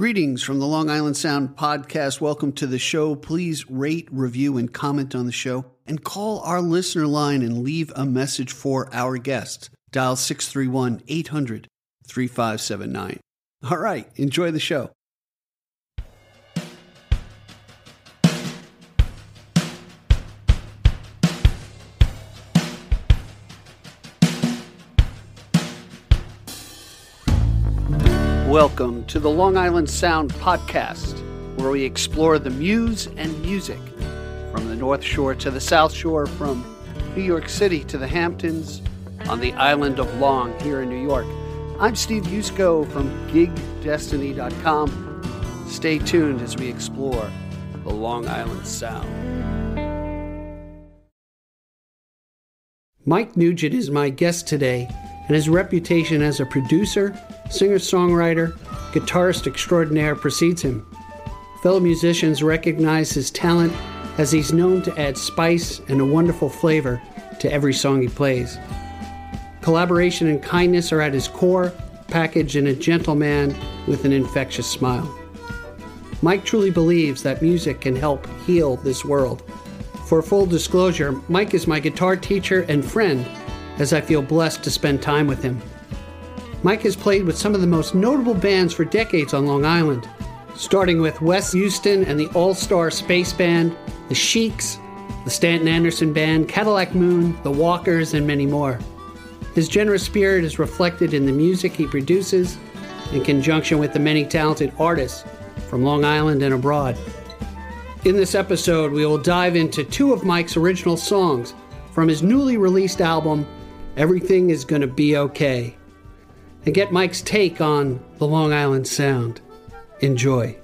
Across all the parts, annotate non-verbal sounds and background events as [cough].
Greetings from the Long Island Sound podcast. Welcome to the show. Please rate, review, and comment on the show, and call our listener line and leave a message for our guest. Dial 631 800 3579. All right, enjoy the show. Welcome to the Long Island Sound podcast, where we explore the muse and music from the North Shore to the South Shore, from New York City to the Hamptons, on the island of Long here in New York. I'm Steve Yusko from GigDestiny.com. Stay tuned as we explore the Long Island Sound. Mike Nugent is my guest today, and his reputation as a producer, singer songwriter, guitarist extraordinaire precedes him. Fellow musicians recognize his talent as he's known to add spice and a wonderful flavor to every song he plays. Collaboration and kindness are at his core, packaged in a gentle man with an infectious smile. Mike truly believes that music can help heal this world. For full disclosure, Mike is my guitar teacher and friend, as I feel blessed to spend time with him. Mike has played with some of the most notable bands for decades on Long Island, starting with Wes Houston and the All Star Space Band, the Sheiks, the Stanton Anderson Band, Cadillac Moon, the Walkers, and many more. His generous spirit is reflected in the music he produces in conjunction with the many talented artists from Long Island and abroad. In this episode, we will dive into two of Mike's original songs from his newly released album, Everything is Gonna Be Okay, and get Mike's take on the Long Island Sound. Enjoy.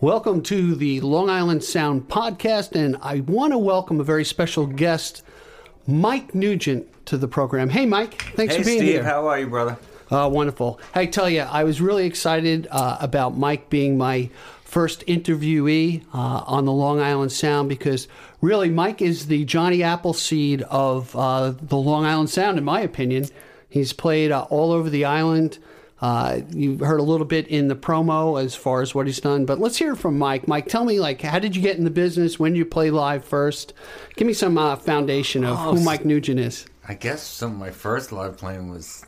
Welcome to the Long Island Sound podcast, and I want to welcome a very special guest, Mike Nugent, to the program. Hey, Mike, thanks Hey for being Steve, here. how are you, brother? Uh, wonderful. I tell you, I was really excited uh, about Mike being my first interviewee uh, on the Long Island Sound because really, Mike is the Johnny Appleseed of uh, the Long Island Sound, in my opinion. He's played uh, all over the island. Uh, you heard a little bit in the promo as far as what he's done, but let's hear from Mike. Mike, tell me, like, how did you get in the business? When did you play live first? Give me some uh, foundation of Oh, who Mike Nugent is. I guess some of my first live playing was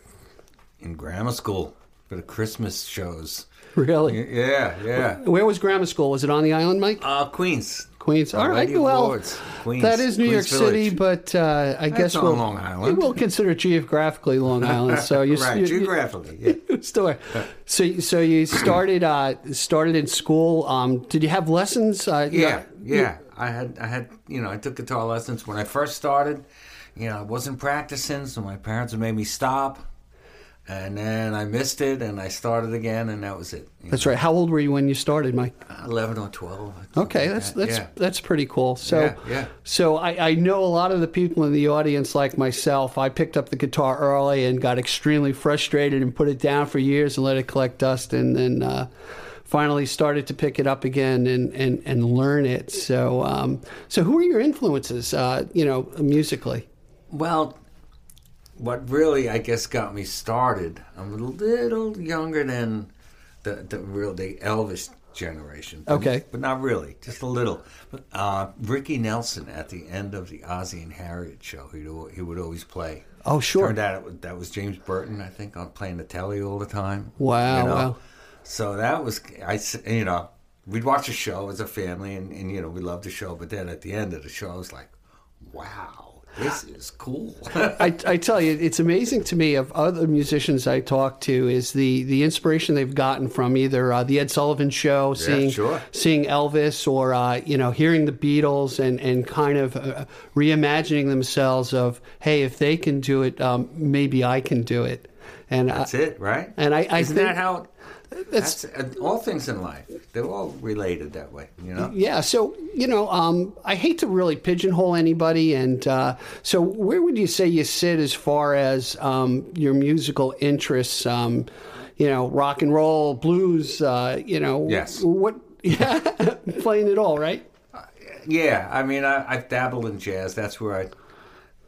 in grammar school for the Christmas shows. [laughs] Really? Yeah, yeah. Where was grammar school? Was it on the island, Mike? Uh, Queens. Queens. All right. Well, Queens, that is New York Queens City, but uh, I guess we'll, Long Island. We'll consider it geographically Long [laughs] Island. So you, right, you, geographically. Yeah. [laughs] you still so so you started uh, started in school. Um, did you have lessons? Uh, yeah, know- yeah. I had, I had, you know, I took guitar lessons when I first started. You know, I wasn't practicing, so my parents made me stop. And then I missed it, and I started again, and that was it. That's right. How old were you when you started, Mike? Eleven or twelve. Okay, like that's that. that's yeah. that's pretty cool. So Yeah, yeah. so I, I know a lot of the people in the audience, like myself. I picked up the guitar early and got extremely frustrated and put it down for years and let it collect dust, and then uh, finally started to pick it up again and and, and learn it. So um, so who are your influences? Uh, you know, musically. Well, what really, I guess, got me started. I'm a little younger than the the real the Elvis generation. But, Okay. but not really, just a little. But, uh, Ricky Nelson at the end of the Ozzie and Harriet show, he he would always play. Oh, sure. Turned out it was, that was James Burton, I think, on playing the telly all the time. Wow, you know? wow. So that was I, you know, we'd watch a show as a family, and, and you know we loved the show. But then at the end of the show, I was like, wow, this is cool. I, I tell you, it's amazing to me of other musicians I talk to is the, the inspiration they've gotten from either uh, the Ed Sullivan Show, seeing sure. seeing Elvis, or uh, you know hearing the Beatles, and and kind of uh, reimagining themselves of hey, if they can do it, um, maybe I can do it. And That's I, it, right? And I, I Isn't think that how? That's That's uh, all things in life. They're all related that way, you know. Yeah, so you know, um, I hate to really pigeonhole anybody, and uh, so where would you say you sit as far as um, your musical interests? Um, you know, rock and roll, blues. Uh, you know, Yes. What? [laughs] Yeah, playing it all, right? Yeah, I mean, I, I've dabbled in jazz. That's where I,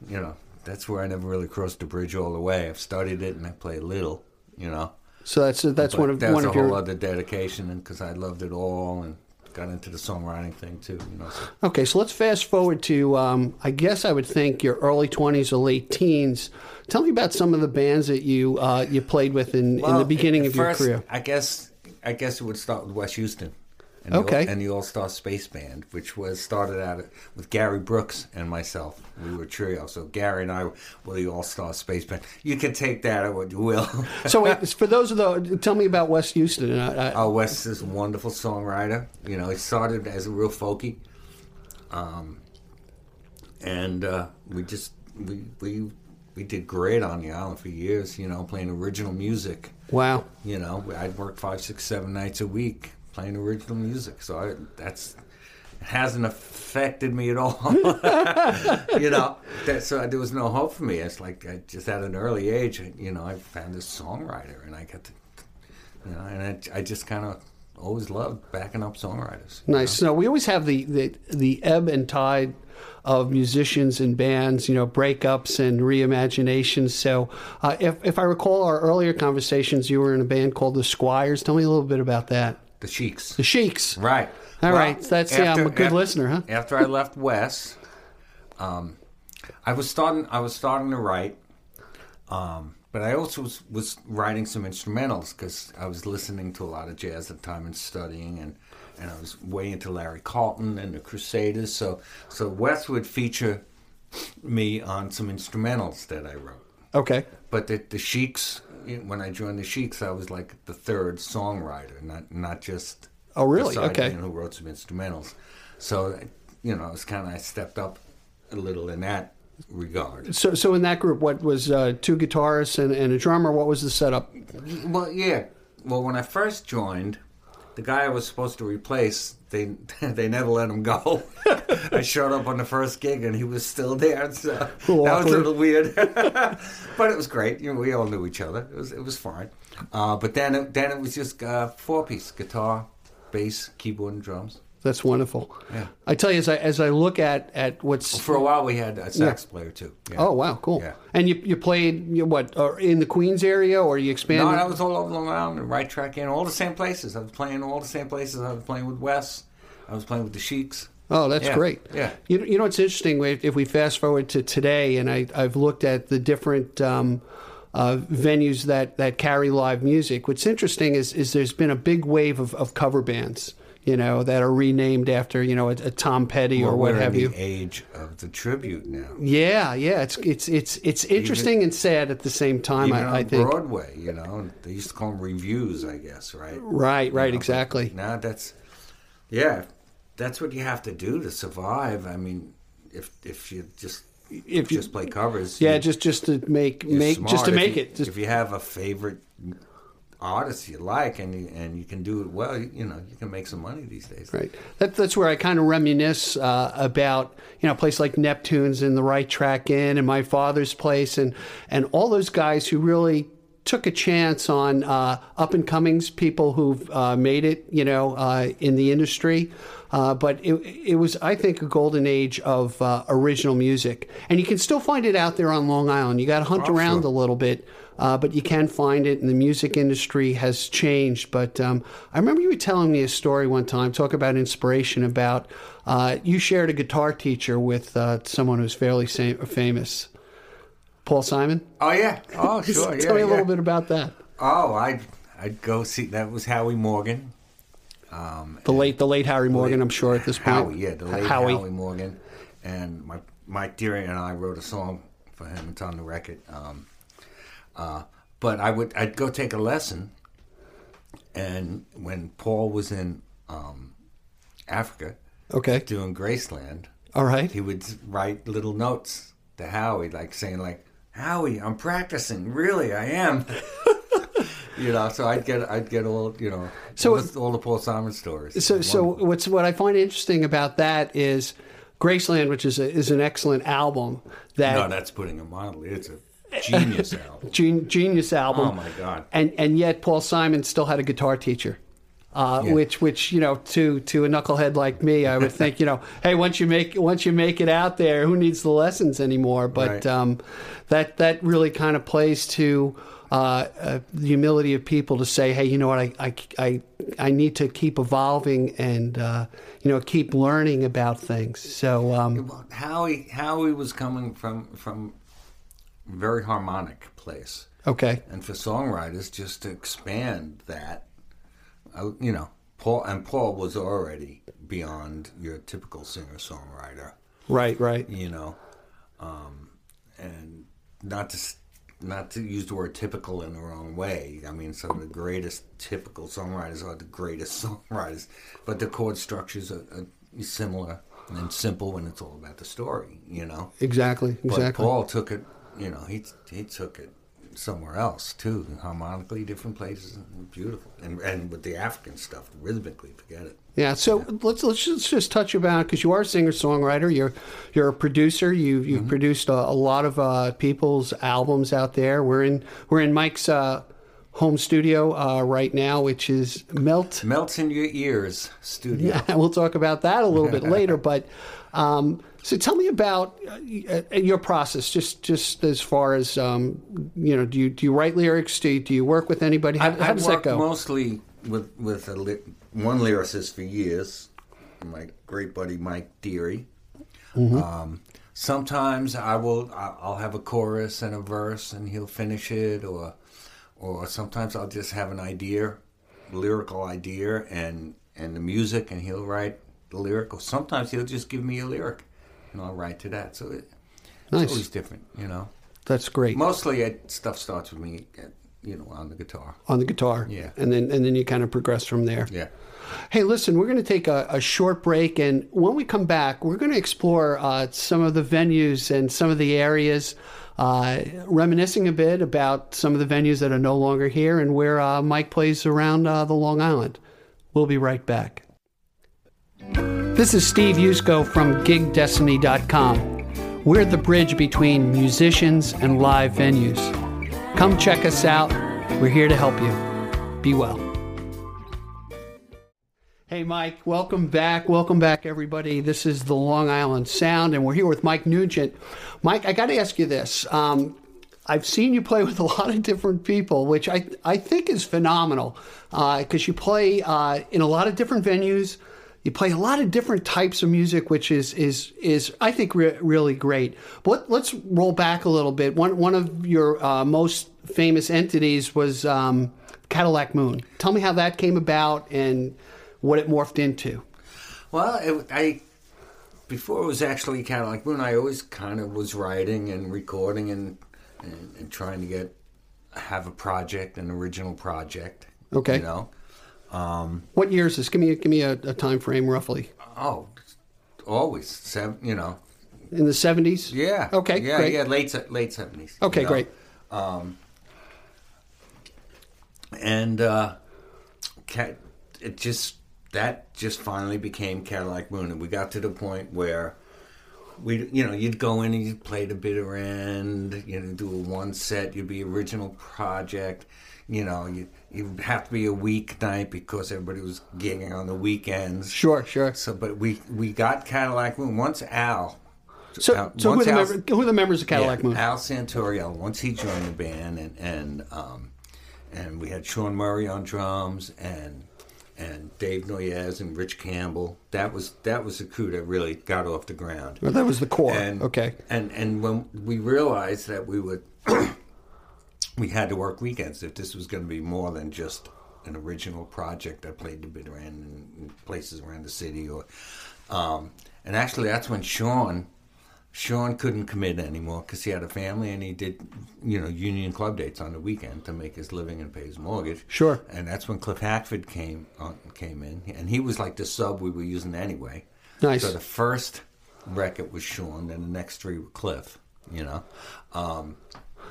you know, that's where I never really crossed the bridge all the way. I've studied it and I play a little, you know. So that's that's But one of that's one That's a of whole your other dedication, and because I loved it all and got into the songwriting thing too, you know. So. Okay, so let's fast forward to, um, I guess I would think your early 20s or late teens. Tell me about some of the bands that you uh, you played with in, in the beginning of your career. I guess I guess it would start with Wes Houston. And Okay. The, and the All Star Space Band, which was started out with Gary Brooks and myself. We were a trio. So Gary and I were the All Star Space Band. You can take that or what you will. [laughs] So wait, for those of the, tell me about Wes Houston. I, I, Oh, Wes is a wonderful songwriter. You know, he started as a real folky, um, and uh, we just we we we did great on the island for years. You know, playing original music. wow. You know, I'd work five, six, seven nights a week playing original music. So I, that's hasn't affected me at all. [laughs] you know, that, so there was no hope for me. It's like I just at an early age, you know, I found this songwriter, and I got to, you know, and I, I just kind of always loved backing up songwriters. Nice. So we always have the, the, the ebb and tide of musicians and bands, you know, breakups and reimaginations. So uh, if, if I recall our earlier conversations, you were in a band called The Squires. Tell me a little bit about that. The Sheiks. The Sheiks. Right. All Well, right. That's, yeah, I'm a good after- listener, huh? After I left Wes, um, I was starting. I was starting to write, um, but I also was, was writing some instrumentals because I was listening to a lot of jazz at the time and studying, and and I was way into Larry Carlton and the Crusaders. So so Wes would feature me on some instrumentals that I wrote. Okay. But the, the Sheiks, when I joined the Sheiks, I was like the third songwriter, not not just. Oh, really? Okay. Who wrote some instrumentals? So, you know, it's kind of I stepped up a little in that regard. So, so in that group, what was uh, two guitarists and, and a drummer? What was the setup? Well, yeah. Well, when I first joined, the guy I was supposed to replace, they [laughs] they never let him go. [laughs] I showed up on the first gig and he was still there, so [laughs] that was a little weird. but it was great. You know, we all knew each other. It was it was fine. Uh, but then it, then it was just uh, four piece guitar, bass, keyboard, and drums. That's wonderful. Yeah. I tell you, as I as I look at at what's For a while, we had a sax player too. Yeah. oh wow, cool. Yeah. And you you played you know, what uh, in the Queens area, or you expanded? No, I was all over Long Island, and right track in all the same places. I was playing all the same places. I was playing with Wes. I was playing with the Sheiks. Oh, that's Yeah, great. yeah. You, you know, it's interesting if if we fast forward to today, and I, I've looked at the different um, uh, venues that, that carry live music. What's interesting is, is there's been a big wave of, of cover bands, you know, that are renamed after, you know, a, a Tom Petty or Well, what we're have in you. the age of the tribute now. Yeah, yeah. It's it's it's it's interesting and sad at the same time. Even I, I think. Broadway, you know, they used to call them reviews, I guess, right? Right, right, You know, exactly. Now that's, yeah, that's what you have to do to survive. I mean, if if you just If you- just play covers, Yeah, you- just just to make make just to If make you- it. Just, if you have a favorite artist you like and you, and you can do it well, you, you know, you can make some money these days. Right. That, that's where I kind of reminisce uh, about you know a place like Neptune's and the Right Track Inn and my father's place and and all those guys who really took a chance on uh, up and comings people who've uh, made it you know uh, in the industry. Uh, but it, it was, I think, a golden age of uh, original music, and you can still find it out there on Long Island. You got to hunt Oh, around sure. a little bit, uh, but you can find it. And the music industry has changed. But um, I remember you were telling me a story one time, talk about inspiration. About uh, you shared a guitar teacher with uh, someone who's fairly sa- famous, Paul Simon. Oh yeah. Oh [laughs] sure. Tell yeah, me a yeah. little bit about that. Oh, I'd, I'd go see. That was Howie Morgan. The late, the late Harry Morgan, I'm sure at this point. Howie, yeah, the late Howie. Howie, Morgan, and my Mike Deary and I wrote a song for him. It's on the record. Um, uh, but I would I'd go take a lesson, and when Paul was in um, Africa Okay. doing Graceland, All right. he would write little notes to Howie, like saying like, "Howie, I'm practicing. Really, I am." [laughs] you know, so I'd get I'd get all you know, So- all, the, Paul Simon stories. So, so what's what I find interesting about that is Graceland, which is a, is an excellent album that no, that's putting it mildly. It's a genius [laughs] album. gen, genius album. Oh my God! And and yet Paul Simon still had a guitar teacher. Uh, Which, which you know, to to a knucklehead like me, I would think, you know, [laughs] hey, once you make once you make it out there, who needs the lessons anymore? But Right. um, that that really kind of plays to uh, uh, the humility of people to say, hey, you know what, I I, I, I need to keep evolving and uh, you know keep learning about things. So um, Howie Howie was coming from from very harmonic place, okay, and for songwriters just to expand that, uh, you know, Paul and Paul was already beyond your typical singer songwriter, right, right, you know, um, and not to not to use the word typical in the wrong way. I mean, some of the greatest typical songwriters are the greatest [laughs] songwriters, but the chord structures are, are similar and simple when it's all about the story, you know. exactly, But exactly. Paul took it, you know, he he took it somewhere else too, harmonically different places, beautiful, and and with the African stuff, rhythmically, forget it. Yeah, so let's let's just, just touch about because you are a singer songwriter. You're you're a producer. You you've Mm-hmm. produced a, a lot of uh, people's albums out there. We're in we're in Mike's uh, home studio uh, right now, which is Melt. Melts in your ears, studio. Yeah, [laughs] we'll talk about that a little bit later. [laughs] But um, so tell me about uh, uh, your process, just just as far as um, you know. Do you do you write lyrics? Do you, do you work with anybody? How, how I've does that go? mostly with with ly- one lyricist for years, my great buddy Mike Deary. Mm-hmm. Um, sometimes I will I- I'll have a chorus and a verse, and he'll finish it, or or sometimes I'll just have an idea, lyrical idea, and and the music, and he'll write the lyric. Or sometimes he'll just give me a lyric, and I'll write to that. So it, Nice. it's always different, you know. That's great. Mostly, it, stuff starts with me, uh, you know, on the guitar. on the guitar, Yeah. and then and then you kind of progress from there. Yeah. Hey, listen, we're going to take a, a short break, and when we come back, we're going to explore uh, some of the venues and some of the areas, uh, reminiscing a bit about some of the venues that are no longer here and where uh, Mike plays around uh, the Long Island. We'll be right back. This is Steve Yusko from GigDestiny.com. We're the bridge between musicians and live venues. Come check us out. We're here to help you. Be well. Hey, Mike, welcome back. Welcome back, everybody. This is the Long Island Sound, and we're here with Mike Nugent. Mike, I got to ask you this. Um, I've seen you play with a lot of different people, which I, I think is phenomenal because you play uh, in a lot of different venues. You play a lot of different types of music, which is is is I think re- really great. But let's roll back a little bit. One one of your uh, most famous entities was um, Cadillac Moon. Tell me how that came about and what it morphed into. Well, it, I before it was actually Cadillac Moon, I always kind of was writing and recording and, and and trying to get have a project, an original project. Okay. You know. Um, What year is this? Give me a, give me a, a time frame roughly. oh, always seven. You know. In the seventies. Yeah. Okay, Yeah. great. Yeah. Late late seventies. Okay, great. Um, and uh, it just that just finally became Cadillac Moon, and we got to the point where we, you know, you'd go in and you'd play the bitter end, you know, do a one set, you'd be original project, you know, you you'd have to be a weeknight because everybody was gigging on the weekends. Sure, sure. So, but we we got Cadillac Moon once Al. So, Al- so who, are the Al- member, who are the members of Cadillac yeah, Moon? Al Santorial. Once he joined the band, and and um, and we had Sean Murray on drums, and and Dave Noyes and Rich Campbell. That was that was the crew that really got off the ground. Well, that was the core. And okay. and and when we realized that we would, [clears throat] we had to work weekends if this was going to be more than just an original project. I played the bitter end in, in places around the city, or um, and actually that's when Sean. Sean couldn't commit anymore because he had a family and he did, you know, union club dates on the weekend to make his living and pay his mortgage. Sure. And that's when Cliff Hackford came on, came in, and he was like the sub we were using anyway. Nice. So the first record was Sean, then the next three were Cliff. You know. Um,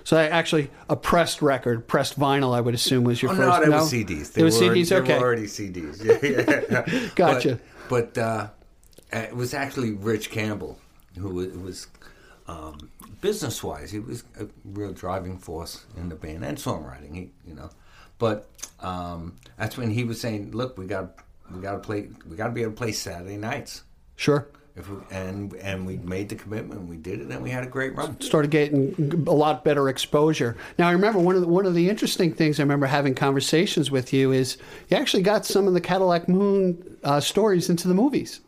So I actually a pressed record, pressed vinyl. I would assume was your oh first. no, they were CDs. They It was were, CDs. They Okay. were already CDs. [laughs] Yeah, yeah. [laughs] Gotcha. But, but uh, it was actually Rich Campbell who was, was um, business wise, he was a real driving force in the band and songwriting. He, you know, but um, that's when he was saying, "Look, we got we got to play. We got to be able to play Saturday nights." Sure. If we, and and we made the commitment, we did it, and we had a great run. Started getting a lot better exposure. Now I remember one of the, one of the interesting things I remember having conversations with you is you actually got some of the Cadillac Moon uh, stories into the movies.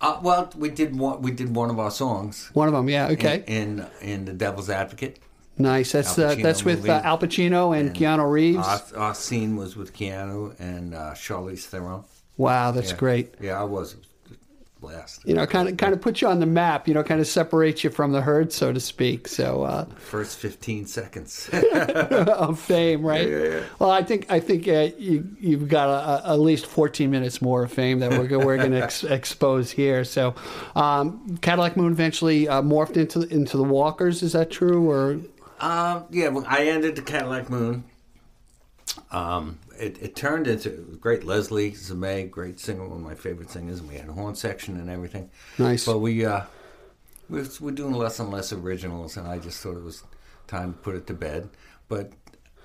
Uh, well, we did one. We did one of our songs. One of them, yeah. Okay. In in, in the Devil's Advocate. Nice. That's uh, that's with uh, Al Pacino and, and, Keanu Reeves. Our, our, scene was with Keanu and uh, Charlize Theron. Wow, that's yeah. great. Yeah, I was blast. You know, kind of kind of put you on the map. You know, kind of separates you from the herd, so to speak. So uh, first fifteen seconds [laughs] [laughs] of fame, right? Yeah, yeah, well, I think I think uh, you you've got a, a, at least fourteen minutes more of fame that we're we're going to ex- [laughs] expose here. So, um, Cadillac Moon eventually uh, morphed into into the Walkers. Is that true? Or um, yeah, well, I ended the Cadillac Moon. Um, it, it, turned into great Leslie Zame, great singer, one of my favorite singers, and we had a horn section and everything. Nice. But we uh, we're, we're doing less and less originals, and I just thought it was time to put it to bed. But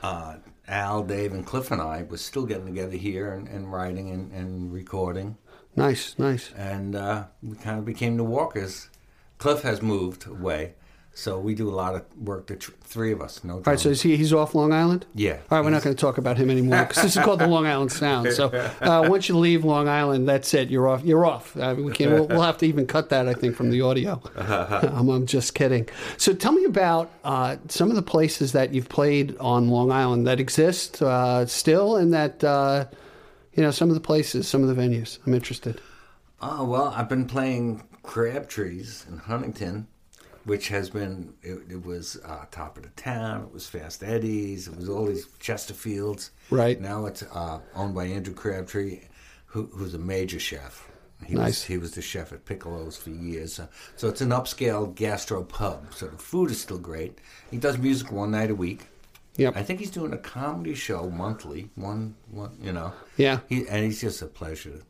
uh, Al, Dave, and Cliff and I was still getting together here and, and writing and, and, recording. Nice, nice. And uh, we kind of became the Walkers. Cliff has moved away, so we do a lot of work, the tr- three of us. No. All right, so is he, he's off Long Island? Yeah. All right, we're not going to talk about him anymore because this is called the Long Island Sound. So uh, once you leave Long Island, that's it. You're off. You're off. Uh, we can we'll, we'll, have to even cut that, I think, from the audio. [laughs] I'm, I'm, just kidding. So tell me about uh, some of the places that you've played on Long Island that exist uh, still, and that uh, you know some of the places, some of the venues. I'm interested. Oh well, I've been playing Crabtrees in Huntington which has been it, it was uh, top of the town. It was Fast Eddie's. It was all these Chesterfields. Right now, it's uh, owned by Andrew Crabtree, who, who's a major chef. He nice. Was, he was the chef at Piccolo's for years. So, so it's an upscale gastro pub. So the food is still great. He does music one night a week. Yep. I think he's doing a comedy show monthly. One, one, you know. Yeah. He and he's just a pleasure.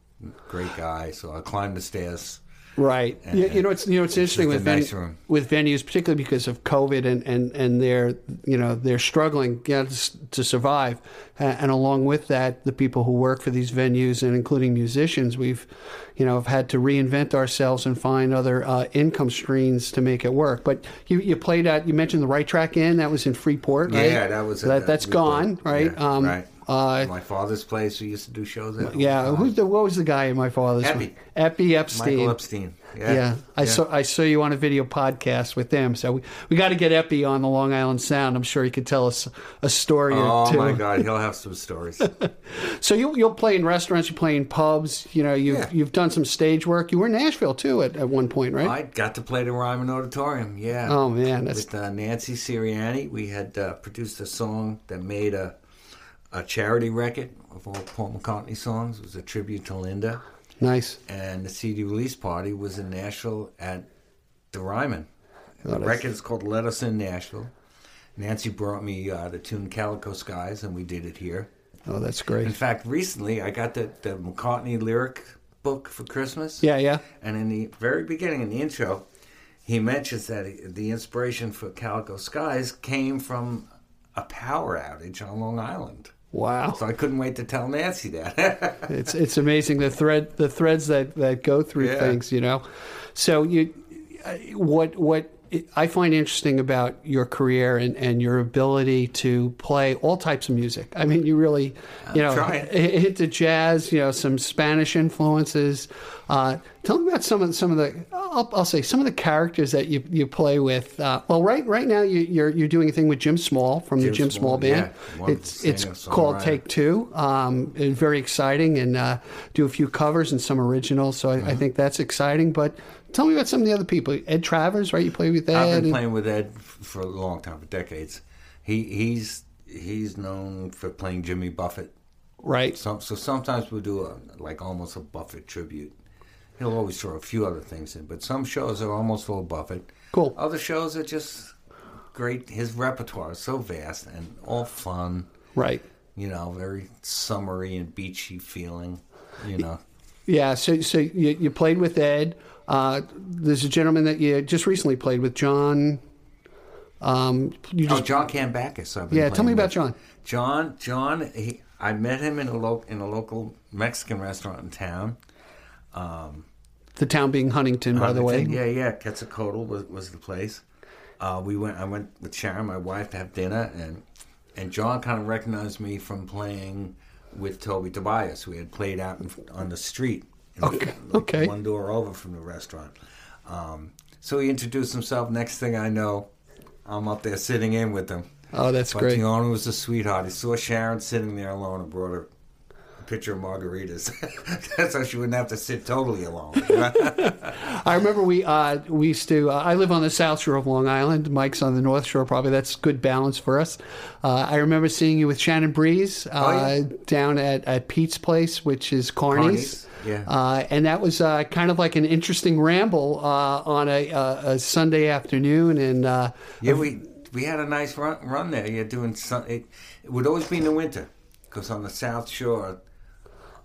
Great guy. So I climbed the stairs Right. And, you, you, know, it's you know it's interesting with nice with venues, particularly because of COVID and, and, and they're you know they're struggling you know, to, to survive, and along with that, the people who work for these venues and including musicians, we've you know have had to reinvent ourselves and find other uh, income streams to make it work. But you, you played at you mentioned the Right Track Inn that was in Freeport, right? Yeah, that was that, that's gone, right? Yeah, um, right. Uh, my father's place, we used to do shows at. Yeah, who's the what was the guy in my father's? Epi. Epi Epstein. Michael Epstein. Yeah, yeah. I yeah. saw I saw you on a video podcast with them, so we, we got to get Epi on the Long Island Sound. I'm sure he could tell us a story oh, or two. Oh my [laughs] God, he'll have some stories. so you you'll play in restaurants, you play in pubs. You know, you've yeah. you've done some stage work. You were in Nashville too at, at one point, right? I got to play the Ryman Auditorium. Yeah. Oh man, that's with uh, Nancy Sirianni. We had uh, produced a song that made a a charity record of all Paul McCartney songs. It was a tribute to Linda. Nice. And the CD release party was in Nashville at the Ryman. Oh, the record is called Let Us In Nashville. Nancy brought me uh, the tune Calico Skies, and we did it here. Oh, that's great. In fact, recently I got the, the McCartney lyric book for Christmas. Yeah, yeah. And in the very beginning, in the intro, he mentions that the inspiration for Calico Skies came from a power outage on Long Island. Wow! So I couldn't wait to tell Nancy that. [laughs] it's it's amazing the thread the threads that, that go through yeah. things, you know. So you, uh, what what I find interesting about your career and, and your ability to play all types of music. I mean, you really, you know, [laughs] hit the jazz, you know, some Spanish influences. Uh, tell me about some of some of the. I'll, I'll, say some of the characters that you, you play with. Uh, well, right right now you, are you're, you're doing a thing with Jim Small from Jim the Jim Small, Small Band. Yeah. It's it's called Take Two. Um, very exciting, and uh, do a few covers and some originals. So I, mm-hmm. I think that's exciting. But Tell me about some of the other people. Ed Travers, right? You play with Ed. I've been playing with Ed for a long time, for decades. He he's he's known for playing Jimmy Buffett. Right. So, so sometimes we'll do a like almost a Buffett tribute. He'll always throw a few other things in, but some shows are almost full Buffett. Cool. Other shows are just great. His repertoire is so vast and all fun. Right. You know, very summery and beachy feeling. You know. Yeah. So so you, you played with Ed. Uh, there's a gentleman that you just recently played with, John. Um, you Oh, John Cambacus. I've been yeah. Tell me about with. John. John, John, he, I met him in a lo- in a local Mexican restaurant in town. The town being Huntington, by the way. Yeah, yeah, Quetzalcoatl was, was the place. Uh, we went. I went with Sharon, my wife, to have dinner, and and John kind of recognized me from playing with Toby Tobias. We had played out in, on the street, Okay, like okay. one door over from the restaurant. Um, so he introduced himself. Next thing I know, I'm up there sitting in with him. Oh, that's But great. the owner was a sweetheart. He saw Sharon sitting there alone and brought her pitcher of margaritas. [laughs] so she wouldn't have to sit totally alone. [laughs] I remember we uh, we used to. Uh, I live on the South Shore of Long Island. Mike's on the North Shore. Probably that's good balance for us. Uh, I remember seeing you with Shannon Breeze uh, Oh, yeah. down at, at Pete's place, which is Carney's. Carney's, yeah. Uh, and that was uh, kind of like an interesting ramble uh, on a, a, a Sunday afternoon. And uh, yeah, we we had a nice run, run there. You're doing some. It, it would always be in the winter because on the South Shore,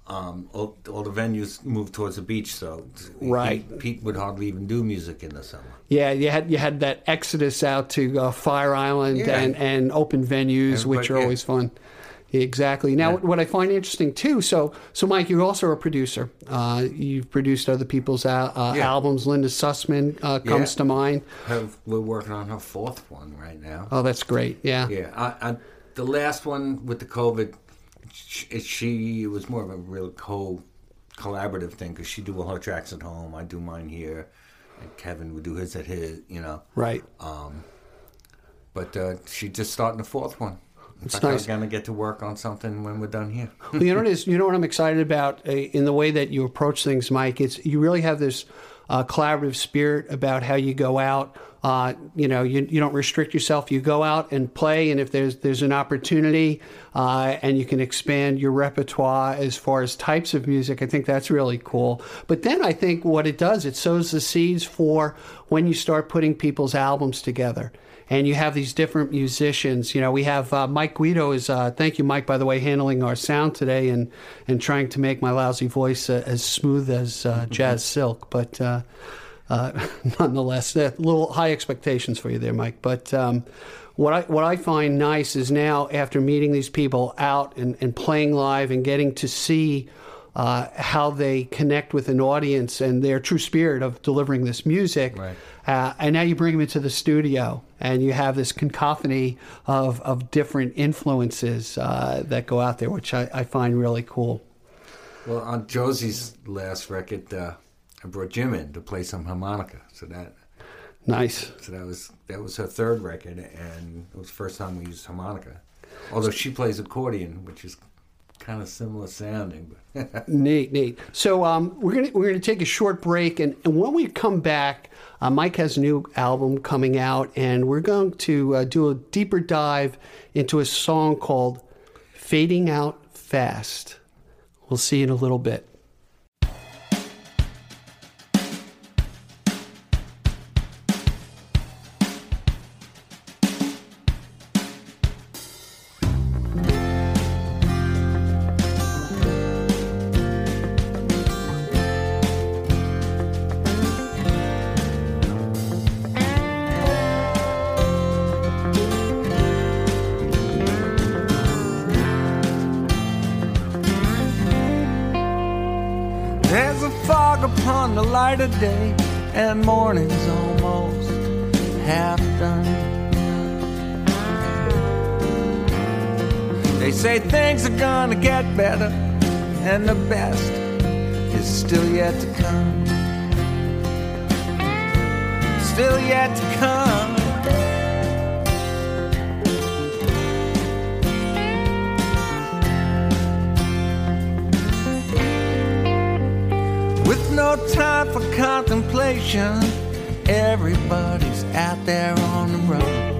um, all, all the venues moved towards the beach. So Right. Pete, Pete would hardly even do music in the summer. yeah, you had you had that exodus out to uh, Fire Island Yeah. and, and open venues, which are yeah. always fun. Exactly. Now, what I find interesting too. So, so Mike, you're also a producer. Uh, you've produced other people's al- uh, Yeah. albums. Linda Sussman uh, comes Yeah. to mind. We're working on her fourth one right now. Oh, that's great. Yeah. Yeah, I, I, the last one with the COVID, she, she it was more of a real co collaborative thing because she do all her tracks at home, I do mine here, and Kevin would do his at his, you know. Right. But uh, she just starting the fourth one. In It's fact, nice. I'm gonna get to work on something when we're done here. Well, you know what is you know what I'm excited about uh, in the way that you approach things, Mike. It's you really have this uh, collaborative spirit about how you go out. Uh, you know, you, you don't restrict yourself. You go out and play, and if there's there's an opportunity, uh, and you can expand your repertoire as far as types of music, I think that's really cool. But then I think what it does, it sows the seeds for when you start putting people's albums together and you have these different musicians. You know, we have uh, Mike Guido is. Uh, thank you, Mike, by the way, handling our sound today and and trying to make my lousy voice uh, as smooth as uh, jazz silk. But uh, uh, [laughs] nonetheless, a little high expectations for you there, Mike. But um, what I what I find nice is now after meeting these people out and, and playing live and getting to see. Uh, how they connect with an audience and their true spirit of delivering this music. Right. Uh, and now you bring them into the studio, and you have this cacophony of, of different influences uh, that go out there, which I, I find really cool. well, on Josie's last record, uh, I brought Jim in to play some harmonica. So that Nice. so that was that was her third record, and it was the first time we used harmonica. Although she plays accordion, which is kind of similar sounding, [laughs] Neat, neat. So um, we're gonna we're gonna take a short break, and, and when we come back, uh, Mike has a new album coming out, and we're going to uh, do a deeper dive into a song called "Fading Out Fast." We'll see you in a little bit. Time for contemplation, everybody's out there on the run.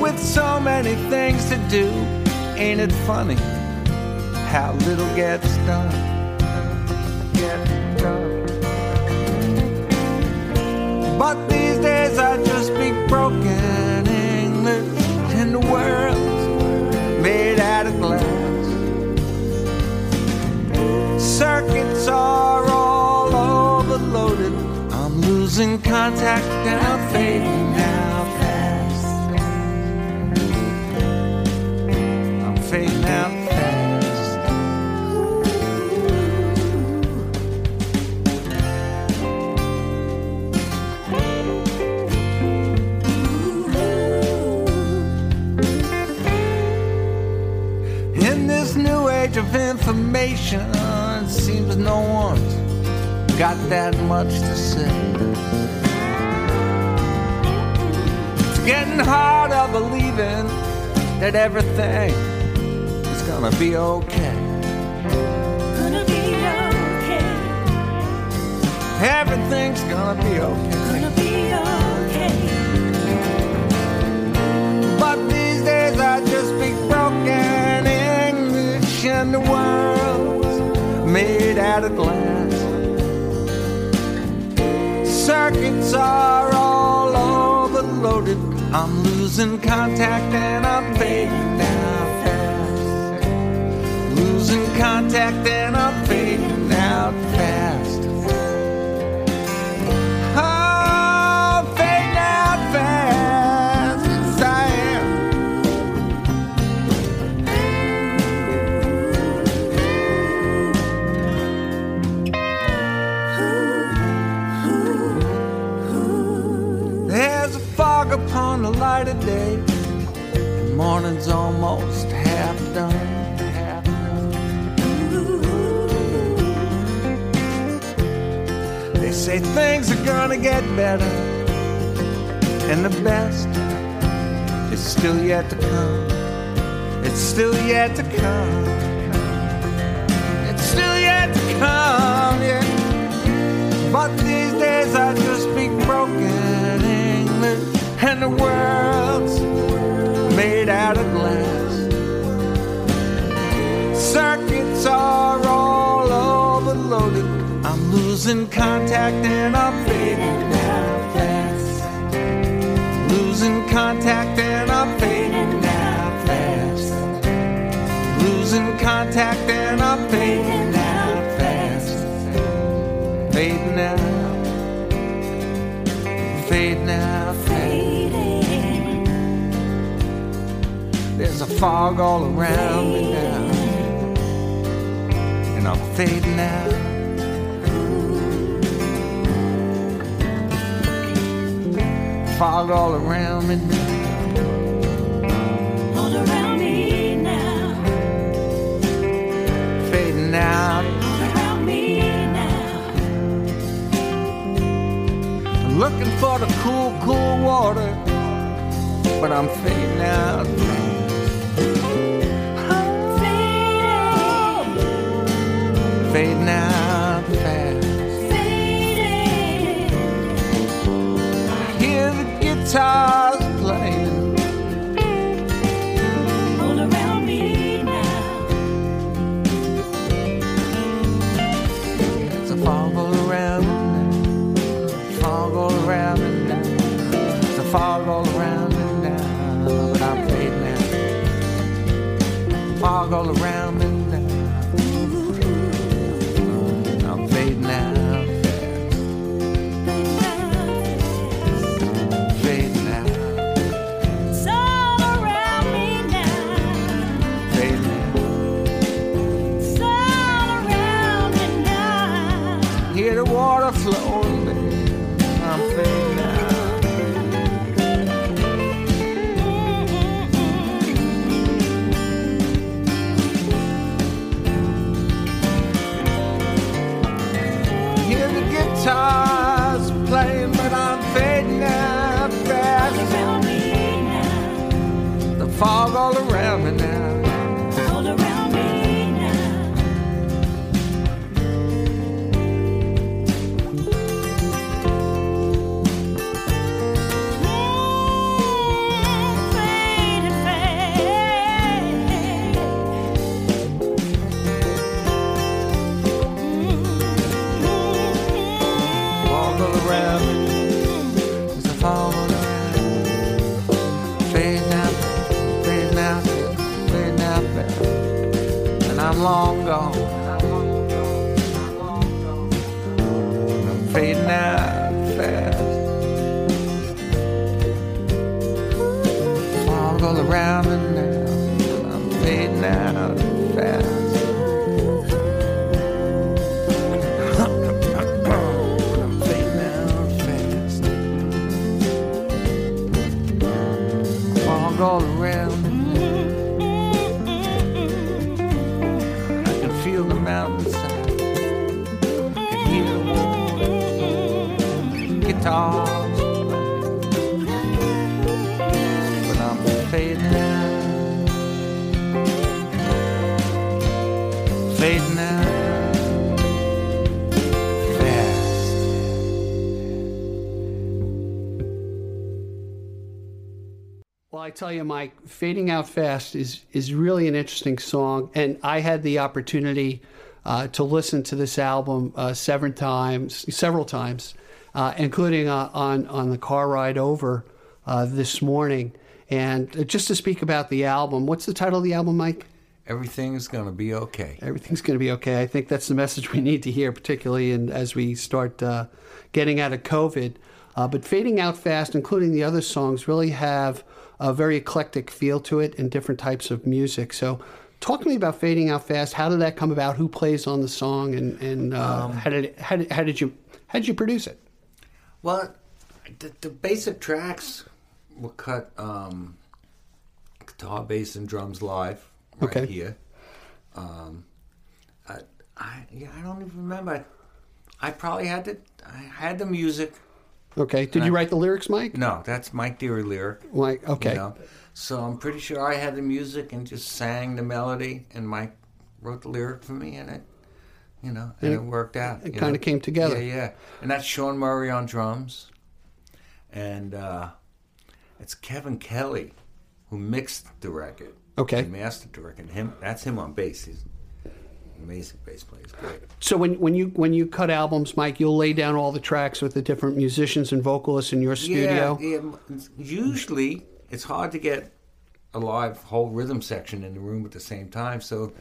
With so many things to do, ain't it funny how little gets done? days I just speak broken English in the world made out of glass. Circuits are all overloaded. I'm losing contact and I'm fading. Of information, it seems no one's got that much to say. It's getting harder believing that everything is gonna be okay. Gonna be okay. Everything's gonna be okay. Gonna be okay. And the world's made out of glass. Circuits are all overloaded. I'm losing contact and I'm fading out fast. Losing contact and I'm fading out fast. Upon the light of day, and morning's almost half done. They say things are gonna get better, and the best is still yet to come. It's still yet to come. It's still yet to come, yeah. But these days I just speak broken and the world's made out of glass. Circuits are all overloaded. I'm losing contact and I'm fading out fast. Losing contact and I'm fading out fast. Losing contact and I'm fading out fast fading out, fading out. Fog all around me now, and I'm fading out. Fog all around me now, All around me now. fading out. All around me now. I'm looking for the cool, cool water, but I'm fading out. Out fast. Fading. Hear the guitars playing. All around me now. There's a fog all around me now. Fog all around me now. There's a fog all around me now. But I'm fading out. Fog all around me now. Long gone. I'm fading out fast. Fog all around Well, I tell you, Mike, "Fading Out Fast" is is really an interesting song, and I had the opportunity uh, to listen to this album uh, several times, several times, uh, including uh, on on the car ride over uh, this morning. And uh, just to speak about the album, what's the title of the album, Mike? Everything's gonna be okay. Everything's going to be okay. I think that's the message we need to hear, particularly in, as we start uh, getting out of COVID. Uh, but Fading Out Fast, including the other songs, really have a very eclectic feel to it and different types of music. So, talk to me about Fading Out Fast. How did that come about? Who plays on the song, and, and uh, how did how did, how did you how did you produce it? Well, the, the basic tracks were cut um, guitar, bass, and drums live right Okay. here. Um, I, I yeah, I don't even remember. I, I probably had the I had the music. Okay, did And you I- write the lyrics, Mike? No, that's Mike Deary lyric. Mike, you okay, know. So I'm pretty sure I had the music and just sang the melody, and Mike wrote the lyric for me, and it, you know, and And it, it- worked out. it kinda came together. Yeah, yeah. And that's Sean Murray on drums, and uh, it's Kevin Kelly who mixed the record. Okay. He mastered the record. Him, that's him on bass. He's amazing bass player. Great. So when when you when you cut albums, Mike, you'll lay down all the tracks with the different musicians and vocalists in your studio. Yeah, yeah, usually it's hard to get a live whole rhythm section in the room at the same time. So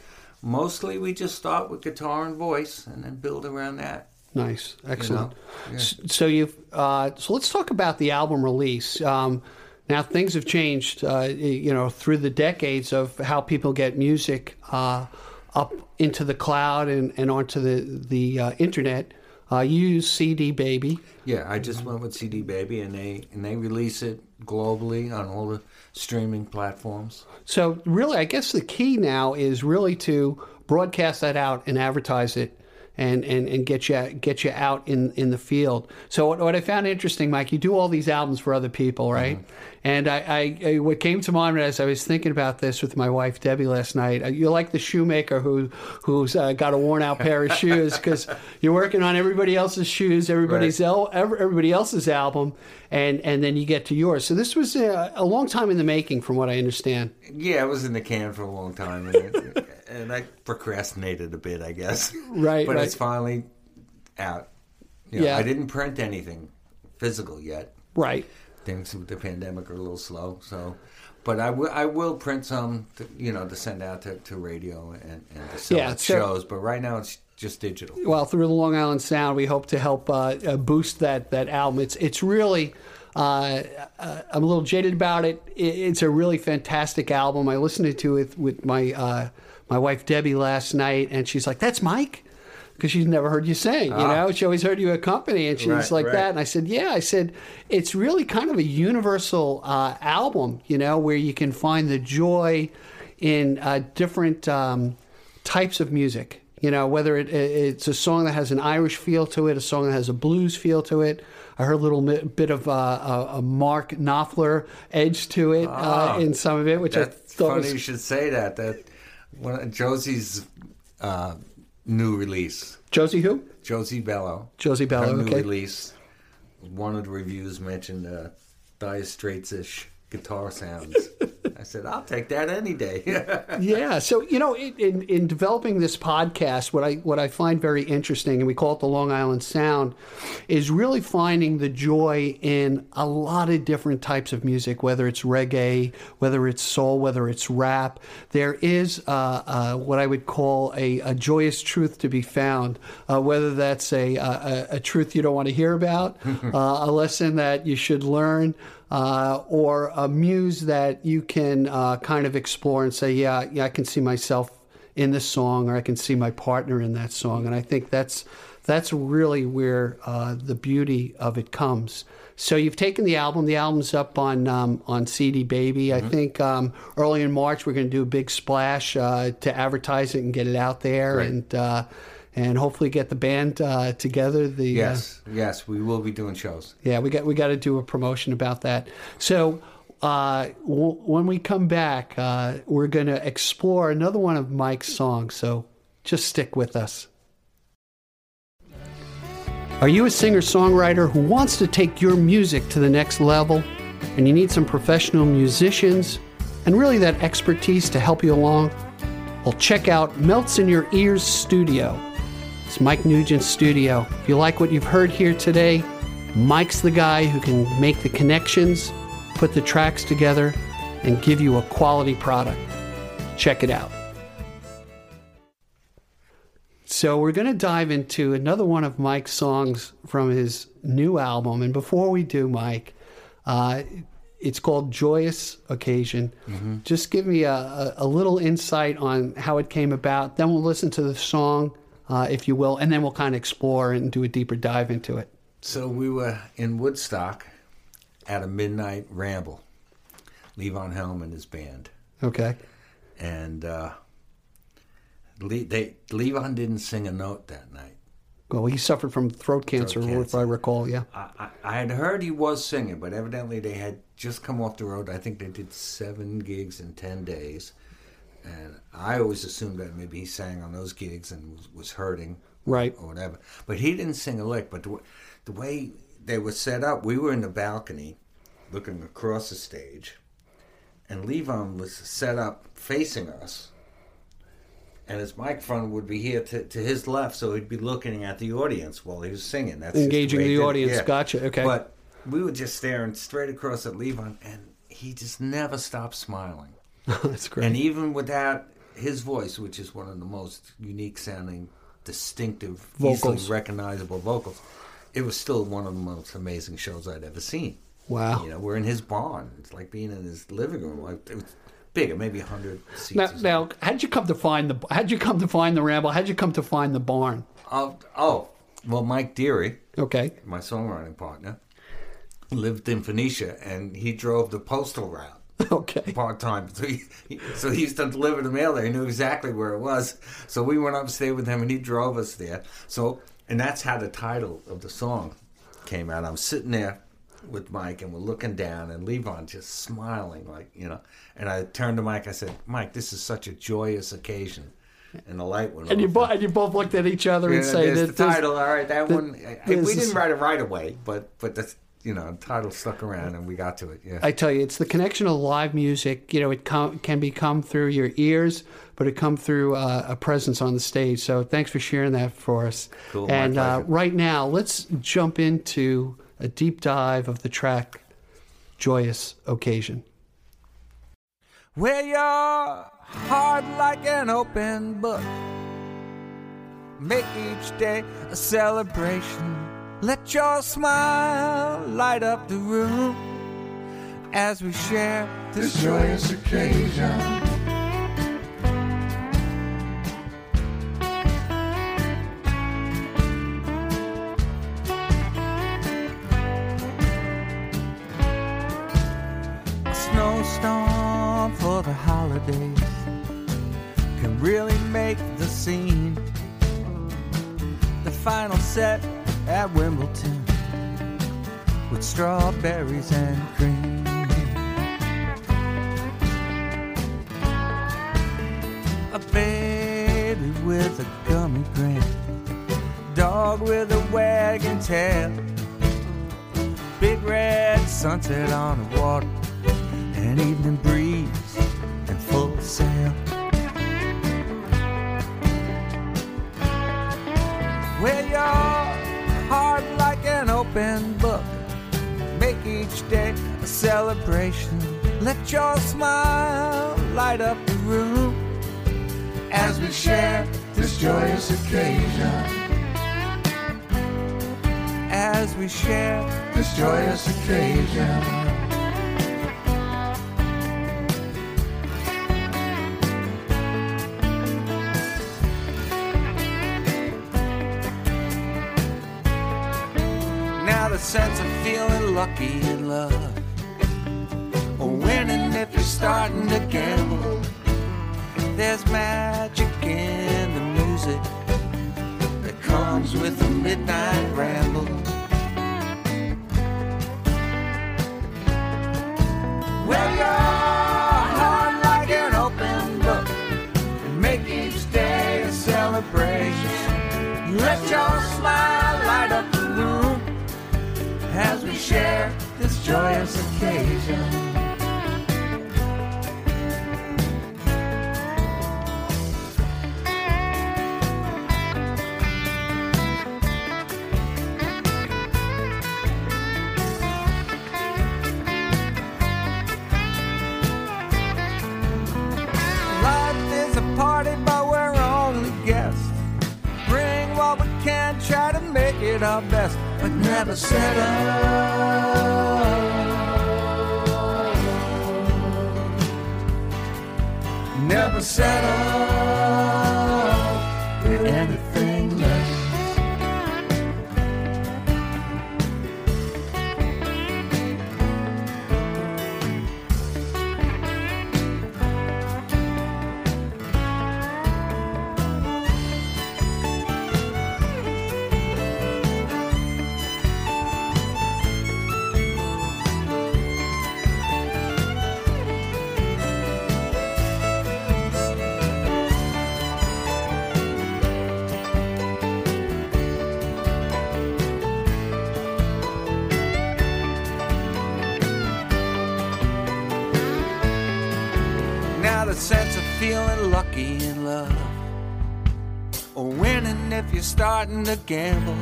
mostly we just start with guitar and voice and then build around that. Nice, excellent. yeah. So you've uh, so let's talk about the album release. Um, now things have changed, uh, you know, through the decades of how people get music uh, up into the cloud and, and onto the the uh, internet. Uh, you use CD Baby. Yeah, I just went with CD Baby and they and they release it globally on all the streaming platforms. So really, I guess the key now is really to broadcast that out and advertise it. And, and, and get you get you out in, in the field. So what, what I found interesting, Mike, you do all these albums for other people, right? And I, I, I what came to mind as I was thinking about this with my wife Debbie last night. uh, You're like the shoemaker who who's uh, got a worn out pair of shoes because [laughs] you're working on everybody else's shoes, everybody's el- everybody else's album, and and then you get to yours. So this was a, a long time in the making, from what I understand. Yeah, it was in the can for a long time, and, I procrastinated a bit, I guess. [laughs] Right, but right. it's finally out. You know, Yeah. I didn't print anything physical yet. Right. Things with the pandemic are a little slow, so. But I will, I will print some, to, you know, to send out to, to radio and, and to sell Yeah, so- shows. But right now it's just digital. well, through the Long Island Sound, we hope to help uh, uh, boost that that album. It's it's really. Uh, uh, I'm a little jaded about it. It's a really fantastic album. I listened to it with my uh, my wife Debbie last night, and she's like, "That's Mike," because she's never heard you sing. You know, she always heard you accompany, and she's Ah. Right, like right. that. And I said, "Yeah." I said, "It's really kind of a universal uh, album, you know, where you can find the joy in uh, different um, types of music." You know, whether it, it's a song that has an Irish feel to it, a song that has a blues feel to it. I heard a little bit of uh, a, Mark Knopfler edge to it uh, in some of it, which I thought funny was you should say that. That one of Josie's uh, new release, Josie who? Josie Bello. Josie Bello, Her new okay. release. One of the reviews mentioned uh, Dire Straits-ish guitar sounds. I said, I'll take that any day. [laughs] yeah. So you know, in, in in developing this podcast, what I what I find very interesting, and we call it the Long Island Sound, is really finding the joy in a lot of different types of music, whether it's reggae, whether it's soul, whether it's rap. There is uh, uh, what I would call a, a joyous truth to be found, uh, whether that's a, a a truth you don't want to hear about, [laughs] uh, a lesson that you should learn. Uh, or a muse that you can uh, kind of explore and say, yeah, yeah, I can see myself in this song, or I can see my partner in that song. And I think that's that's really where uh, the beauty of it comes. So you've taken the album. The album's up on um, on CD Baby. I think um, early in March we're going to do a big splash uh, to advertise it and get it out there, Great. and uh, and hopefully get the band uh, together. The uh, Yes, yes, we will be doing shows. yeah, we got we got to do a promotion about that. So uh, w- when we come back, uh, we're going to explore another one of Mike's songs. So just stick with us. Are you a singer songwriter who wants to take your music to the next level, and you need some professional musicians and really that expertise to help you along? Well, check out Melts in Your Ears Studio. It's Mike Nugent's studio. If you like what you've heard here today, Mike's the guy who can make the connections, put the tracks together, and give you a quality product. Check it out. So, we're going to dive into another one of Mike's songs from his new album. And before we do, Mike, uh, it's called Joyous Occasion. Just give me a, a, a little insight on how it came about. Then we'll listen to the song, uh, if you will, and then we'll kind of explore and do a deeper dive into it. So we were in Woodstock at a midnight ramble. Levon Helm and his band, Okay. and uh, Le- they Levon didn't sing a note that night. Well, he suffered from throat cancer, cancer. if I recall. Yeah. I, I, I had heard he was singing, but evidently they had just come off the road. I think they did seven gigs in ten days, and I always assumed that maybe he sang on those gigs and was, was hurting Right. or whatever. But he didn't sing a lick. But the, the way they were set up, we were in the balcony, looking across the stage, and Levon was set up facing us. And his microphone would be here to, to his left, so he'd be looking at the audience while he was singing. That's Engaging the it. audience. Gotcha. Okay. But we were just staring straight across at Levon, and he just never stopped smiling. [laughs] That's great. And even without his voice, which is one of the most unique sounding, distinctive, Vocals. easily recognizable vocals, it was still one of the most amazing shows I'd ever seen. wow. You know, we're in his barn. It's like being in his living room. Like it was bigger, maybe hundred seats. Now, now, how'd you come to find the? How'd you come to find the ramble? How'd you come to find the barn? oh, oh, well, Mike Deary, Okay. my songwriting partner, lived in Phoenicia, and he drove the postal route. [laughs] Okay. part time. So he, he- so he used to deliver the mail there. He knew exactly where it was. So we went up and stayed with him, and he drove us there. So and that's how the title of the song came out. I'm sitting there with Mike, and we're looking down, and Levon just smiling, like you know. And I turned to Mike. I said, "Mike, this is such a joyous occasion." And the light went And you both and you both looked at each other Yeah, and say, "This- the title. All right, that one. We didn't write it right away, but but that's you know, the title stuck around, and we got to it. Yeah. I tell you, it's the connection of live music. You know, it com- can be come through your ears, but it come through uh, a presence on the stage. So thanks for sharing that for us. Cool, and uh, right now, let's jump into a deep dive of the track "Joyous Occasion." Wear your heart like an open book. Make each day a celebration. Let your smile light up the room as we share this this joyous occasion. A snowstorm for the holidays can really make the scene. The final set at Wimbledon with strawberries and cream. A baby with a gummy grin, dog with a wagging tail. Big red sunset on the water, an evening breeze each day a celebration. Let your smile light up the room as we share this joyous occasion. As we share this joyous occasion. sense of feeling lucky in love. Or winning if you're starting to gamble. There's magic in the music that comes with a midnight ramble. Joyous occasion. Life is a party, but we're only guests. Bring what we can, try to make it our best, but never settle. Never settle for anything if you're starting to gamble.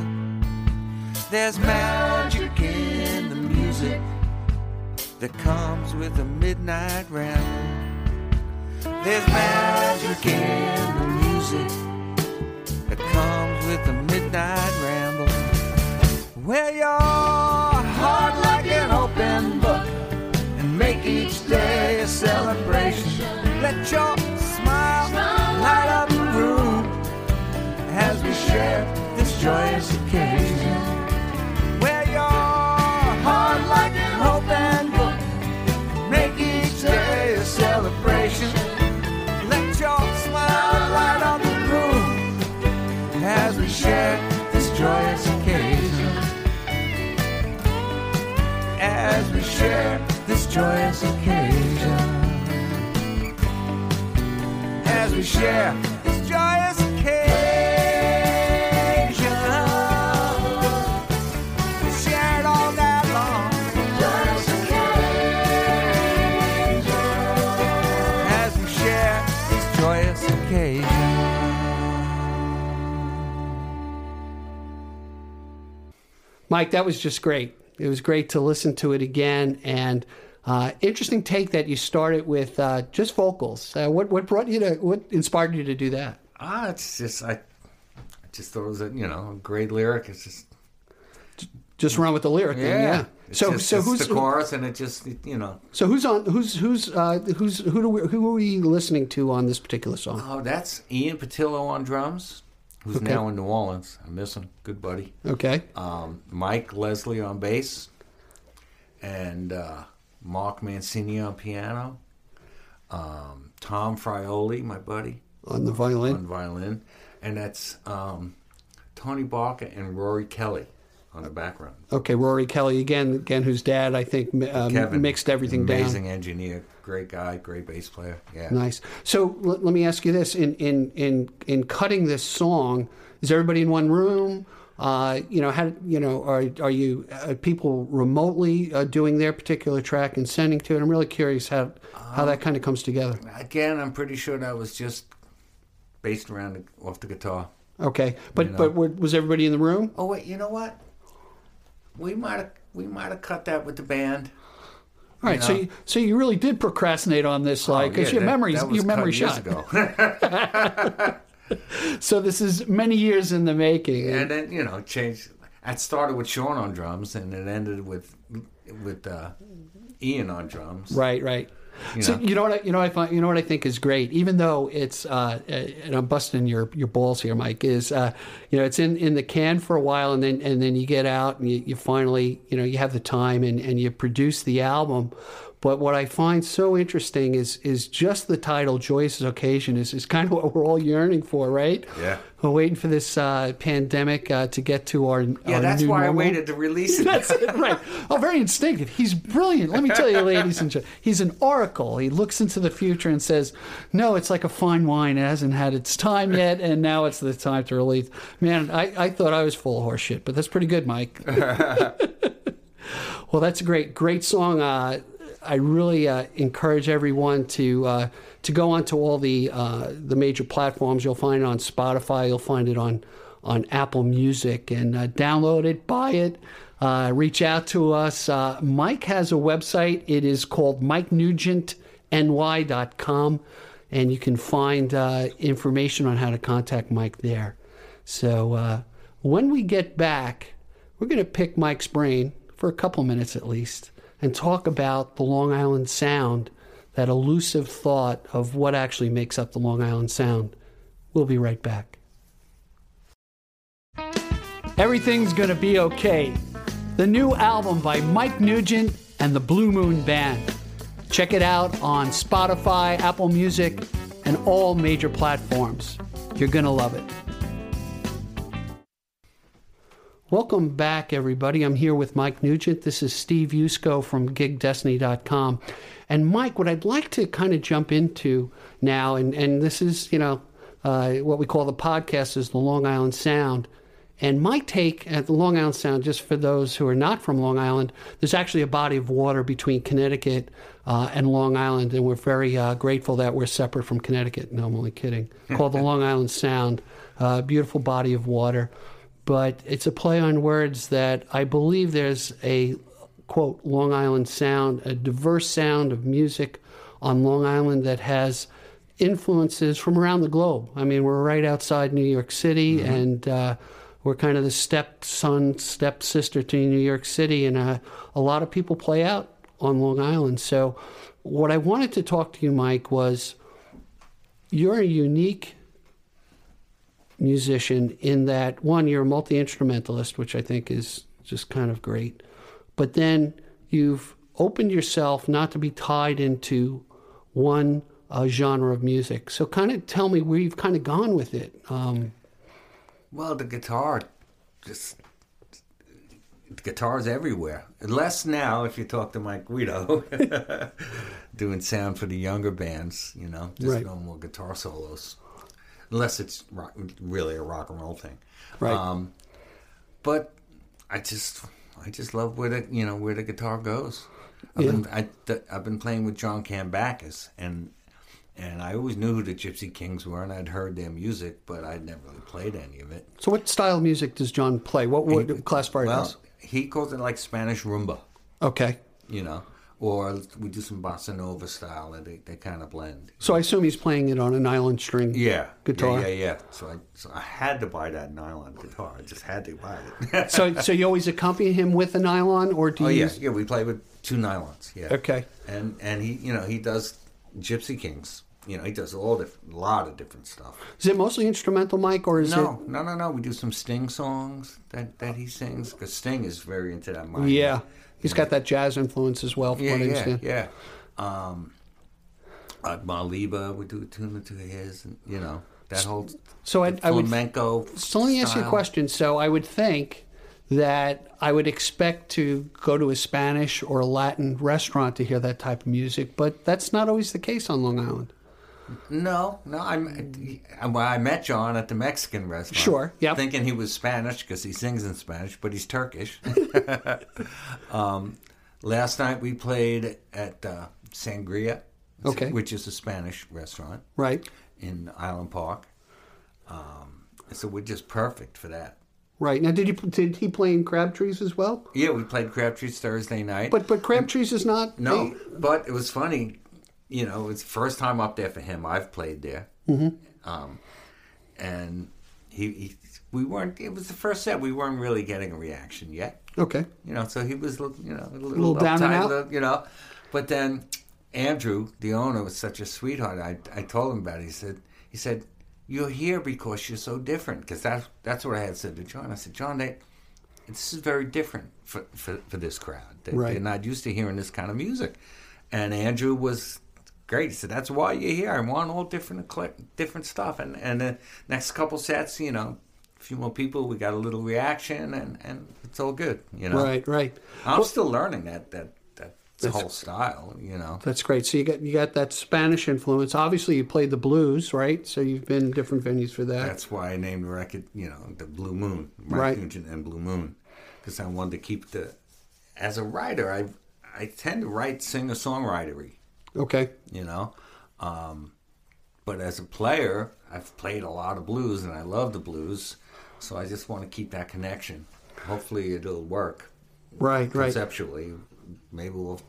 There's magic in the music that comes with a midnight ramble. There's magic in the music that comes with a midnight ramble. Wear your heart like an open book and make each day a celebration. Let your joyous occasion. Wear your heart like an open book, make each day a celebration. Let your smile light up the room as we share this joyous occasion as we share this joyous occasion. As we share Mike, that was just great. It was great to listen to it again, and uh, interesting take that you started with uh, just vocals. Uh, what what brought you to what inspired you to do that? Ah, it's just I, I just thought it was a you know a great lyric. It's just Just run with the lyric. then, yeah. yeah. It's So just, so who's the chorus and it just you know so who's on who's who's uh, who's who do we, who are we listening to on this particular song? oh that's Ian Patillo on drums, who's Okay. now in New Orleans. I miss him, good buddy. Okay. Um, Mike Leslie on bass, and uh, Mark Mancini on piano. Um, Tom Frioli, my buddy, On the violin. on violin, and that's um, Tony Barker and Rory Kelly on the background. Okay, Rory Kelly again. Again, whose dad I think uh, Kevin mixed everything down. amazing engineer, great guy, great bass player. Yeah. Nice. So let, let me ask you this: in in in in cutting this song, is everybody in one room? Uh, you know, how you know are are you uh, people remotely uh, doing their particular track and sending to it? I'm really curious how how that kind of comes together. Again, I'm pretty sure that was just based around the, off the guitar. Okay, but You know. but wa- was everybody in the room? Oh wait, you know what? We might have we might have cut that with the band. All right, so know. you, so you really did procrastinate on this, like, Oh, because yeah, your memory's your memory shot. ago. [laughs] [laughs] So this is many years in the making. and then you know changed. It started with Sean on drums, and it ended with with uh, Ian on drums. Right, right. You So know? you know what I, you know I find you know what I think is great, even though it's uh, uh, and I'm busting your your balls here, Mike. Is uh, you know it's in, in the can for a while, and then and then you get out and you, you finally you know you have the time and, and you produce the album. But what I find so interesting is is just the title "Joyous Occasion" is is kind of what we're all yearning for, right? Yeah. We're waiting for this uh, pandemic uh, to get to our yeah, our that's why I waited to release [laughs] it. That's it, right. Oh, very instinctive. He's brilliant. Let me tell you, ladies and gentlemen, he's an oracle. He looks into the future and says, "No, it's like a fine wine. It hasn't had its time yet, and now it's the time to release." Man, I, I thought I was full of horseshit, but that's pretty good, Mike. [laughs] well, that's a great, great song. Uh, I really uh, encourage everyone to uh, to go onto all the uh, the major platforms. You'll find it on Spotify. You'll find it on on Apple Music and uh, download it, buy it. Uh, reach out to us. Uh, Mike has a website. It is called MikeNugentNY.com, and you can find information on how to contact Mike there. So when we get back, we're going to pick Mike's brain for a couple minutes at least and talk about the Long Island Sound, that elusive thought of what actually makes up the Long Island Sound. We'll be right back. Everything's Gonna Be Okay, the new album by Mike Nugent and the Blue Moon Band. Check it out on Spotify, Apple Music, and all major platforms. You're gonna love it. Welcome back, everybody. I'm here with Mike Nugent. This is Steve Yusko from GigDestiny.com. And Mike, what I'd like to kind of jump into now, and, and this is, you know, uh, what we call the podcast is the Long Island Sound. And my take at the Long Island Sound, just for those who are not from Long Island, there's actually a body of water between Connecticut uh, and Long Island, and we're very uh, grateful that we're separate from Connecticut. No, I'm only kidding. [laughs] Called the Long Island Sound, uh, beautiful body of water. But it's a play on words that I believe there's a quote Long Island sound, a diverse sound of music on Long Island that has influences from around the globe. I mean, we're right outside New York City, and uh, we're kind of the stepson, stepsister to New York City, and uh, a lot of people play out on Long Island. So, what I wanted to talk to you, Mike, was you're a unique musician in that one, you're a multi instrumentalist, which I think is just kind of great. But then you've opened yourself not to be tied into one uh, genre of music. So, kind of tell me where you've kind of gone with it. Um, Well, the guitar, just the guitar's everywhere. Less now if you talk to Mike Guido, [laughs] doing sound for the younger bands. You know, just Right. no more guitar solos, unless it's rock, really a rock and roll thing. Right. Um, but I just, I just love where the you know where the guitar goes. I've Yeah. been I, I've been playing with John Cambacus and. And I always knew who the Gypsy Kings were, and I'd heard their music, but I'd never really played any of it. so, what style of music does John play? What would classify it well, as? he calls it like Spanish rumba, Okay. you know, or we do some bossa nova style, and they, they kind of blend. So, I assume he's playing it on an nylon string Yeah, guitar. Yeah, yeah, yeah. So I, so I had to buy that nylon guitar. I just had to buy it. [laughs] So, so you always accompany him with a nylon, or do oh you? yeah, use- yeah. We play with two nylons. Yeah. Okay. And and he, you know, he does Gypsy Kings. You know, he does all different, a lot of different stuff. Is it mostly instrumental, Mike, or is No, no, no, no. We do some Sting songs that that he sings because Sting is very into that. it? Mind. Yeah, he's got that jazz influence as well. From Yeah, what I yeah, understand. yeah. Um, Maliba would do a tune of his, and you know that whole So I, I would. flamenco. So let me ask you a question. So I would think that I would expect to go to a Spanish or a Latin restaurant to hear that type of music, but that's not always the case on Long Island. No, no. I'm. Well, I met John at the Mexican restaurant. Sure, Yeah. Thinking he was Spanish because he sings in Spanish, but he's Turkish. [laughs] [laughs] um, last night we played at uh, Sangria, Okay. which is a Spanish restaurant Right. in Island Park. Um, so we're just perfect for that. Right. Now, did you did he play in Crabtrees as well? Yeah, we played Crabtree's Thursday night. But but Crabtrees is not. no, but it was funny. You know, it's the first time up there for him. I've played there, mm-hmm. um, and he, he, we weren't. It was the first set. We weren't really getting a reaction yet. okay. You know, so he was, you know, a little, little down and out? little- You know, but then Andrew, the owner, was such a sweetheart. I I told him about it. He said he said you're here because you're so different. Because that's that's what I had said to John. I said, John, they, this is very different for for, for this crowd. They, Right. They're not used to hearing this kind of music. And Andrew was great. Said, "That's why you're here. I want all different different stuff." And and the next couple sets, you know, a few more people, we got a little reaction, and and it's all good. You know, Right, right. I'm still learning that that that That's- whole style. You know, That's great. So you got you got that Spanish influence. Obviously, you played the blues, right? So you've been in different venues for that. that's why I named the record, you know, the Blue Moon, Mike Right. Nugent and Blue Moon, because I wanted to keep the. As a writer, I I tend to write singer songwritery. Okay. you know. Um, but as a player, I've played a lot of blues and I love the blues, so I just want to keep that connection. Hopefully, it'll work Right, right. conceptually. Maybe we'll,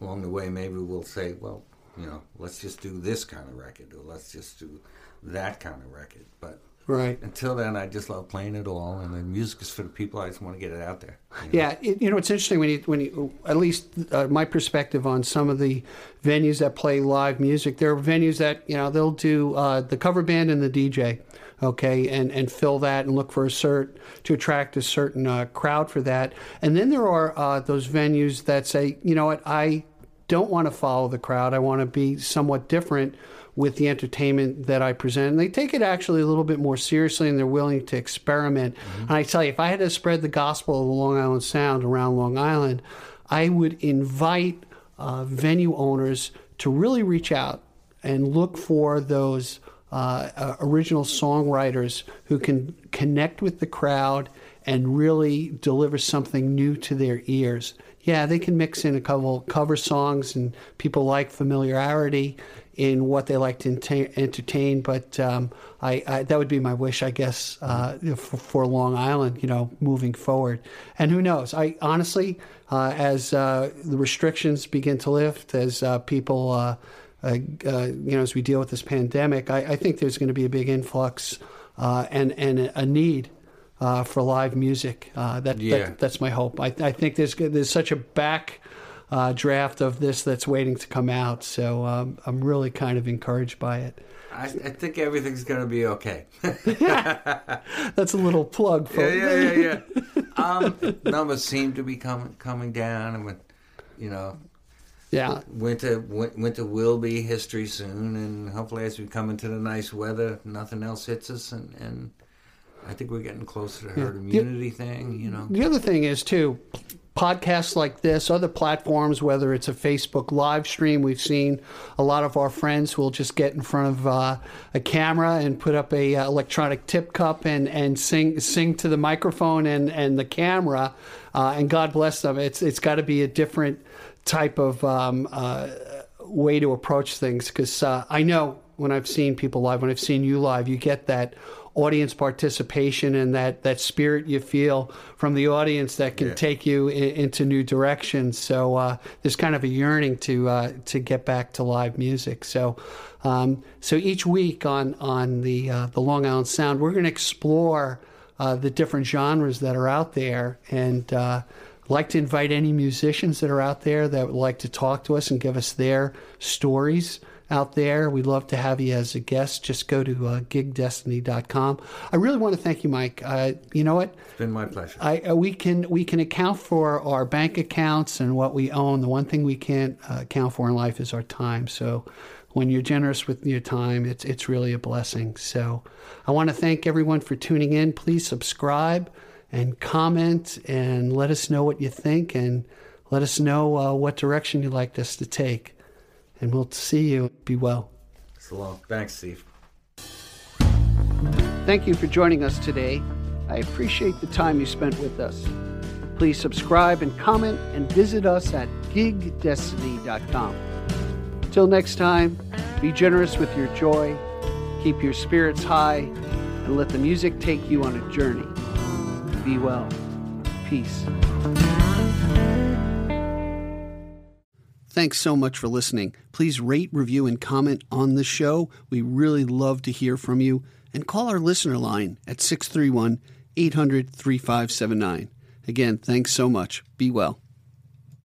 along the way, maybe we'll say, well, you know, let's just do this kind of record or let's just do that kind of record. But Right. until then, I just love playing it all, and the music is for the people. I just want to get it out there. you know. Yeah, it, you know it's interesting when you when you at least uh, my perspective on some of the venues that play live music. There are venues that you know they'll do uh, the cover band and the DJ, okay, and and fill that and look for a cert to attract a certain uh, crowd for that. And then there are uh, those venues that say, you know what, I don't want to follow the crowd. I want to be somewhat different with the entertainment that I present. And they take it actually a little bit more seriously and they're willing to experiment. And I tell you, if I had to spread the gospel of the Long Island Sound around Long Island, I would invite uh, venue owners to really reach out and look for those uh, uh, original songwriters who can connect with the crowd and really deliver something new to their ears. Yeah, they can mix in a couple cover songs, and people like familiarity in what they like to enta- entertain. But um, I, I, that would be my wish, I guess, uh, for, for Long Island, you know, moving forward. And who knows? I honestly, uh, as uh, the restrictions begin to lift, as uh, people, uh, uh, you know, as we deal with this pandemic, I, I think there's going to be a big influx uh, and and a need uh, for live music. Uh, that, Yeah. that that's my hope. I, I think there's there's such a back uh, draft of this that's waiting to come out. So um, I'm really kind of encouraged by it. I, I think everything's going to be okay. [laughs] [laughs] That's a little plug, Yeah, folks. yeah, yeah, yeah. [laughs] um, numbers seem to be coming coming down, and with, you know, Yeah. winter win- winter will be history soon, and hopefully, as we come into the nice weather, nothing else hits us, and, and I think we're getting closer to herd Yeah. immunity thing. You know, The other thing is too, podcasts like this, other platforms, whether it's a Facebook live stream, we've seen a lot of our friends will just get in front of uh, a camera and put up a uh, electronic tip cup and, and sing sing to the microphone and, and the camera, uh, and God bless them. It's it's got to be a different type of um, uh, way to approach things because uh, I know when I've seen people live, when I've seen you live, you get that audience participation and that, that spirit you feel from the audience that can Yeah. take you in, into new directions. So uh, there's kind of a yearning to uh, to get back to live music. So um, so each week on on the uh, the Long Island Sound, we're going to explore uh, the different genres that are out there and. Uh, like to invite any musicians that are out there that would like to talk to us and give us their stories out there. We'd love to have you as a guest. Just go to uh, gigdestiny.com. I really want to thank you, Mike. Uh, you know what? it's been my pleasure. I, uh, we can we can account for our bank accounts and what we own. The one thing we can't uh, account for in life is our time. So when you're generous with your time, it's it's really a blessing. So I want to thank everyone for tuning in. Please subscribe and comment and let us know what you think and let us know uh, what direction you'd like us to take. And we'll see you. Be well. So long. Thanks, Steve. Thank you for joining us today. I appreciate the time you spent with us. Please subscribe and comment and visit us at gigdestiny.com. Till next time, be generous with your joy, keep your spirits high, and let the music take you on a journey. Be well. Peace. Thanks so much for listening. Please rate, review, and comment on the show. We really love to hear from you. And call our listener line at 631 800 3579. Again, thanks so much. Be well.